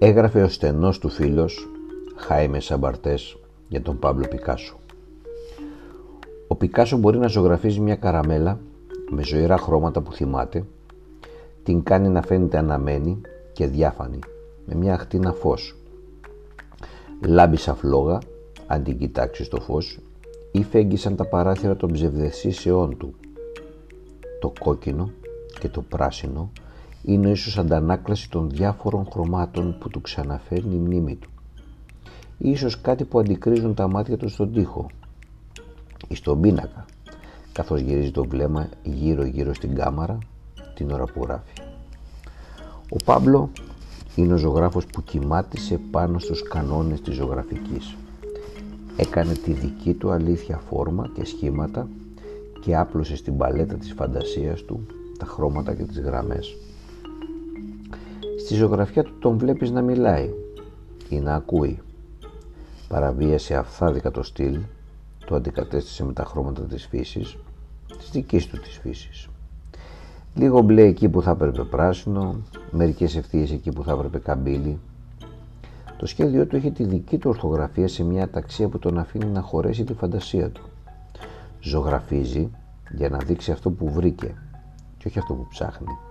έγραφε ο στενός του φίλος Χάιμες Σαμπαρτές για τον Παύλο Πικάσο. Ο Πικάσο μπορεί να ζωγραφίζει μια καραμέλα με ζωηρά χρώματα που θυμάται, την κάνει να φαίνεται αναμένη και διάφανη, με μια αχτίνα φως. Λάμπει σαν φλόγα, αν την κοιτάξει στο φως, ή φέγγισαν τα παράθυρα των ψευδεσίσεών του. Το κόκκινο και το πράσινο είναι ίσως αντανάκλαση των διάφορων χρωμάτων που του ξαναφέρνει η μνήμη του. Ίσως κάτι που αντικρίζουν τα μάτια του στον τοίχο ή στον πίνακα, καθώς γυρίζει το βλέμμα γύρω γύρω στην κάμαρα την ώρα που γράφει. Ο Πάμπλο είναι ο ζωγράφος που κοιμάτισε πάνω στους κανόνες της ζωγραφικής. Έκανε τη δική του αλήθεια φόρμα και σχήματα και άπλωσε στην παλέτα της φαντασίας του τα χρώματα και τις γραμμές. Στη ζωγραφιά του τον βλέπεις να μιλάει ή να ακούει. Παραβίασε αφθάδικα το στυλ, το αντικατέστησε με τα χρώματα της φύσης, της δικής του της φύσης. Λίγο μπλε εκεί που θα έπρεπε πράσινο, μερικές ευθείες εκεί που θα έπρεπε καμπύλι. Το σχέδιό του έχει τη δική του ορθογραφία σε μια ταξία που τον αφήνει να χωρέσει τη φαντασία του. Ζωγραφίζει για να δείξει αυτό που βρήκε και όχι αυτό που ψάχνει.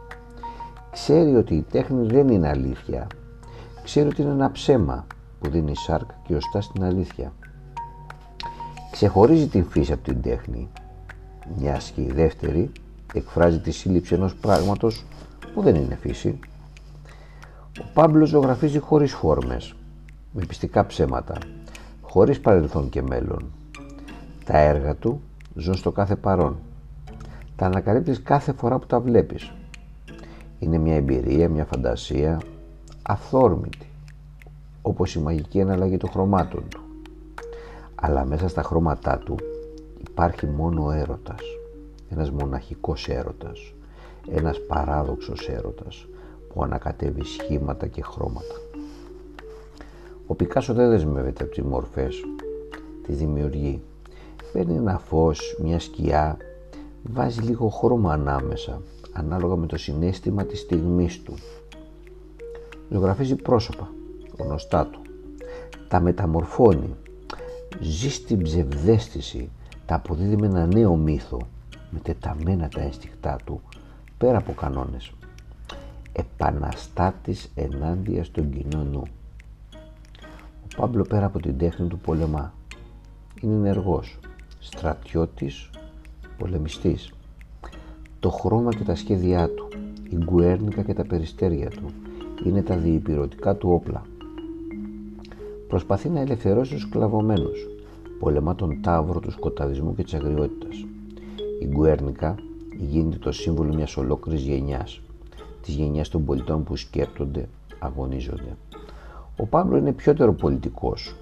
Ξέρει ότι η τέχνη δεν είναι αλήθεια. Ξέρει ότι είναι ένα ψέμα που δίνει σάρκα και οστά στην αλήθεια. Ξεχωρίζει την φύση από την τέχνη, μιας και η δεύτερη εκφράζει τη σύλληψη ενός πράγματος που δεν είναι φύση. Ο Πάμπλος ζωγραφίζει χωρίς φόρμες, με πιστικά ψέματα, χωρίς παρελθόν και μέλλον. Τα έργα του ζουν στο κάθε παρόν. Τα ανακαλύπτεις κάθε φορά που τα βλέπεις. Είναι μια εμπειρία, μια φαντασία αυθόρμητη, όπως η μαγική εναλλαγή των χρωμάτων του. Αλλά μέσα στα χρώματά του υπάρχει μόνο ο έρωτας, ένας μοναχικός έρωτας, ένας παράδοξος έρωτας που ανακατεύει σχήματα και χρώματα. Ο Πικάσο δεν δεσμεύεται από τις μορφές, τις δημιουργεί. Παίρνει ένα φως, μια σκιά, βάζει λίγο χρώμα ανάμεσα ανάλογα με το συνέστημα της στιγμής του. Ζωγραφίζει πρόσωπα, γνωστά του. Τα μεταμορφώνει. Ζει στην ψευδέστηση. Τα αποδίδει με ένα νέο μύθο. Με τεταμένα τα αισθηκτά του. Πέρα από κανόνες. Επαναστάτης ενάντια στον κοινό νου. Ο Πάμπλο πέρα από την τέχνη του πολεμά. Είναι ενεργός. Στρατιώτης, πολεμιστής το χρώμα και τα σχέδιά του, η γκουέρνικα και τα περιστέρια του, είναι τα διυπηρωτικά του όπλα. Προσπαθεί να ελευθερώσει τους σκλαβωμένους, πολεμά τον τάβρο του σκοταδισμού και της αγριότητας. Η γκουέρνικα γίνεται το σύμβολο μιας ολόκληρης γενιάς, της γενιάς των πολιτών που σκέπτονται, αγωνίζονται. Ο Πάμπλο είναι πιότερο πολιτικός.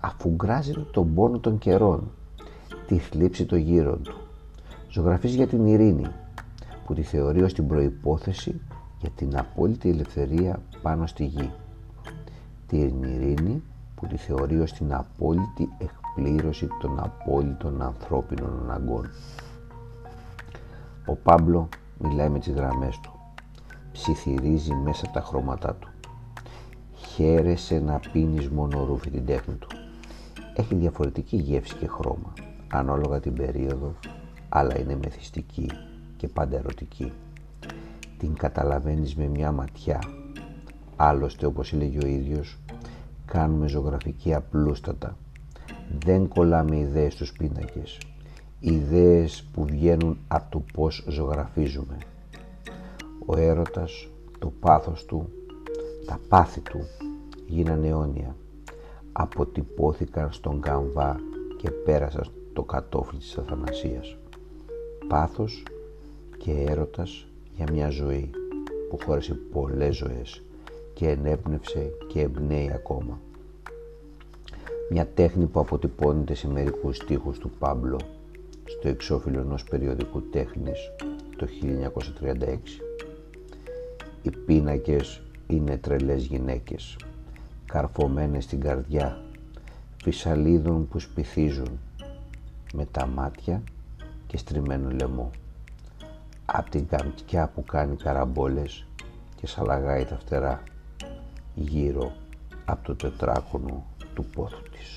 Αφουγκράζεται τον πόνο των καιρών, τη θλίψη των γύρων του, Ζωγραφίζει για την ειρήνη που τη θεωρεί ως την προϋπόθεση για την απόλυτη ελευθερία πάνω στη γη. Την ειρήνη που τη θεωρεί ως την απόλυτη εκπλήρωση των απόλυτων ανθρώπινων αναγκών. Ο Πάμπλο μιλάει με τις γραμμές του. Ψιθυρίζει μέσα από τα χρώματά του. Χαίρεσαι να πίνεις μόνο ρούφι την τέχνη του. Έχει διαφορετική γεύση και χρώμα, ανάλογα την περίοδο αλλά είναι μεθυστική και πάντα ερωτική. Την καταλαβαίνεις με μια ματιά. Άλλωστε, όπως έλεγε ο ίδιος, κάνουμε ζωγραφική απλούστατα. Δεν κολλάμε ιδέες στους πίνακες. Ιδέες που βγαίνουν από το πώς ζωγραφίζουμε. Ο έρωτας, το πάθος του, τα πάθη του γίνανε αιώνια. Αποτυπώθηκαν στον καμβά και πέρασαν το κατόφλι της αθανασίας πάθος και έρωτας για μια ζωή που χώρεσε πολλές ζωές και ενέπνευσε και εμπνέει ακόμα. Μια τέχνη που αποτυπώνεται σε μερικούς στίχους του Πάμπλο στο εξώφυλλο ενός περιοδικού τέχνης το 1936. Οι πίνακες είναι τρελές γυναίκες, καρφωμένες στην καρδιά, φυσαλίδων που σπιθίζουν με τα μάτια και στριμμένο λαιμό. από την καμπτιά που κάνει καραμπόλες και σαλαγάει τα φτερά γύρω από το τετράκονο του πόθου της.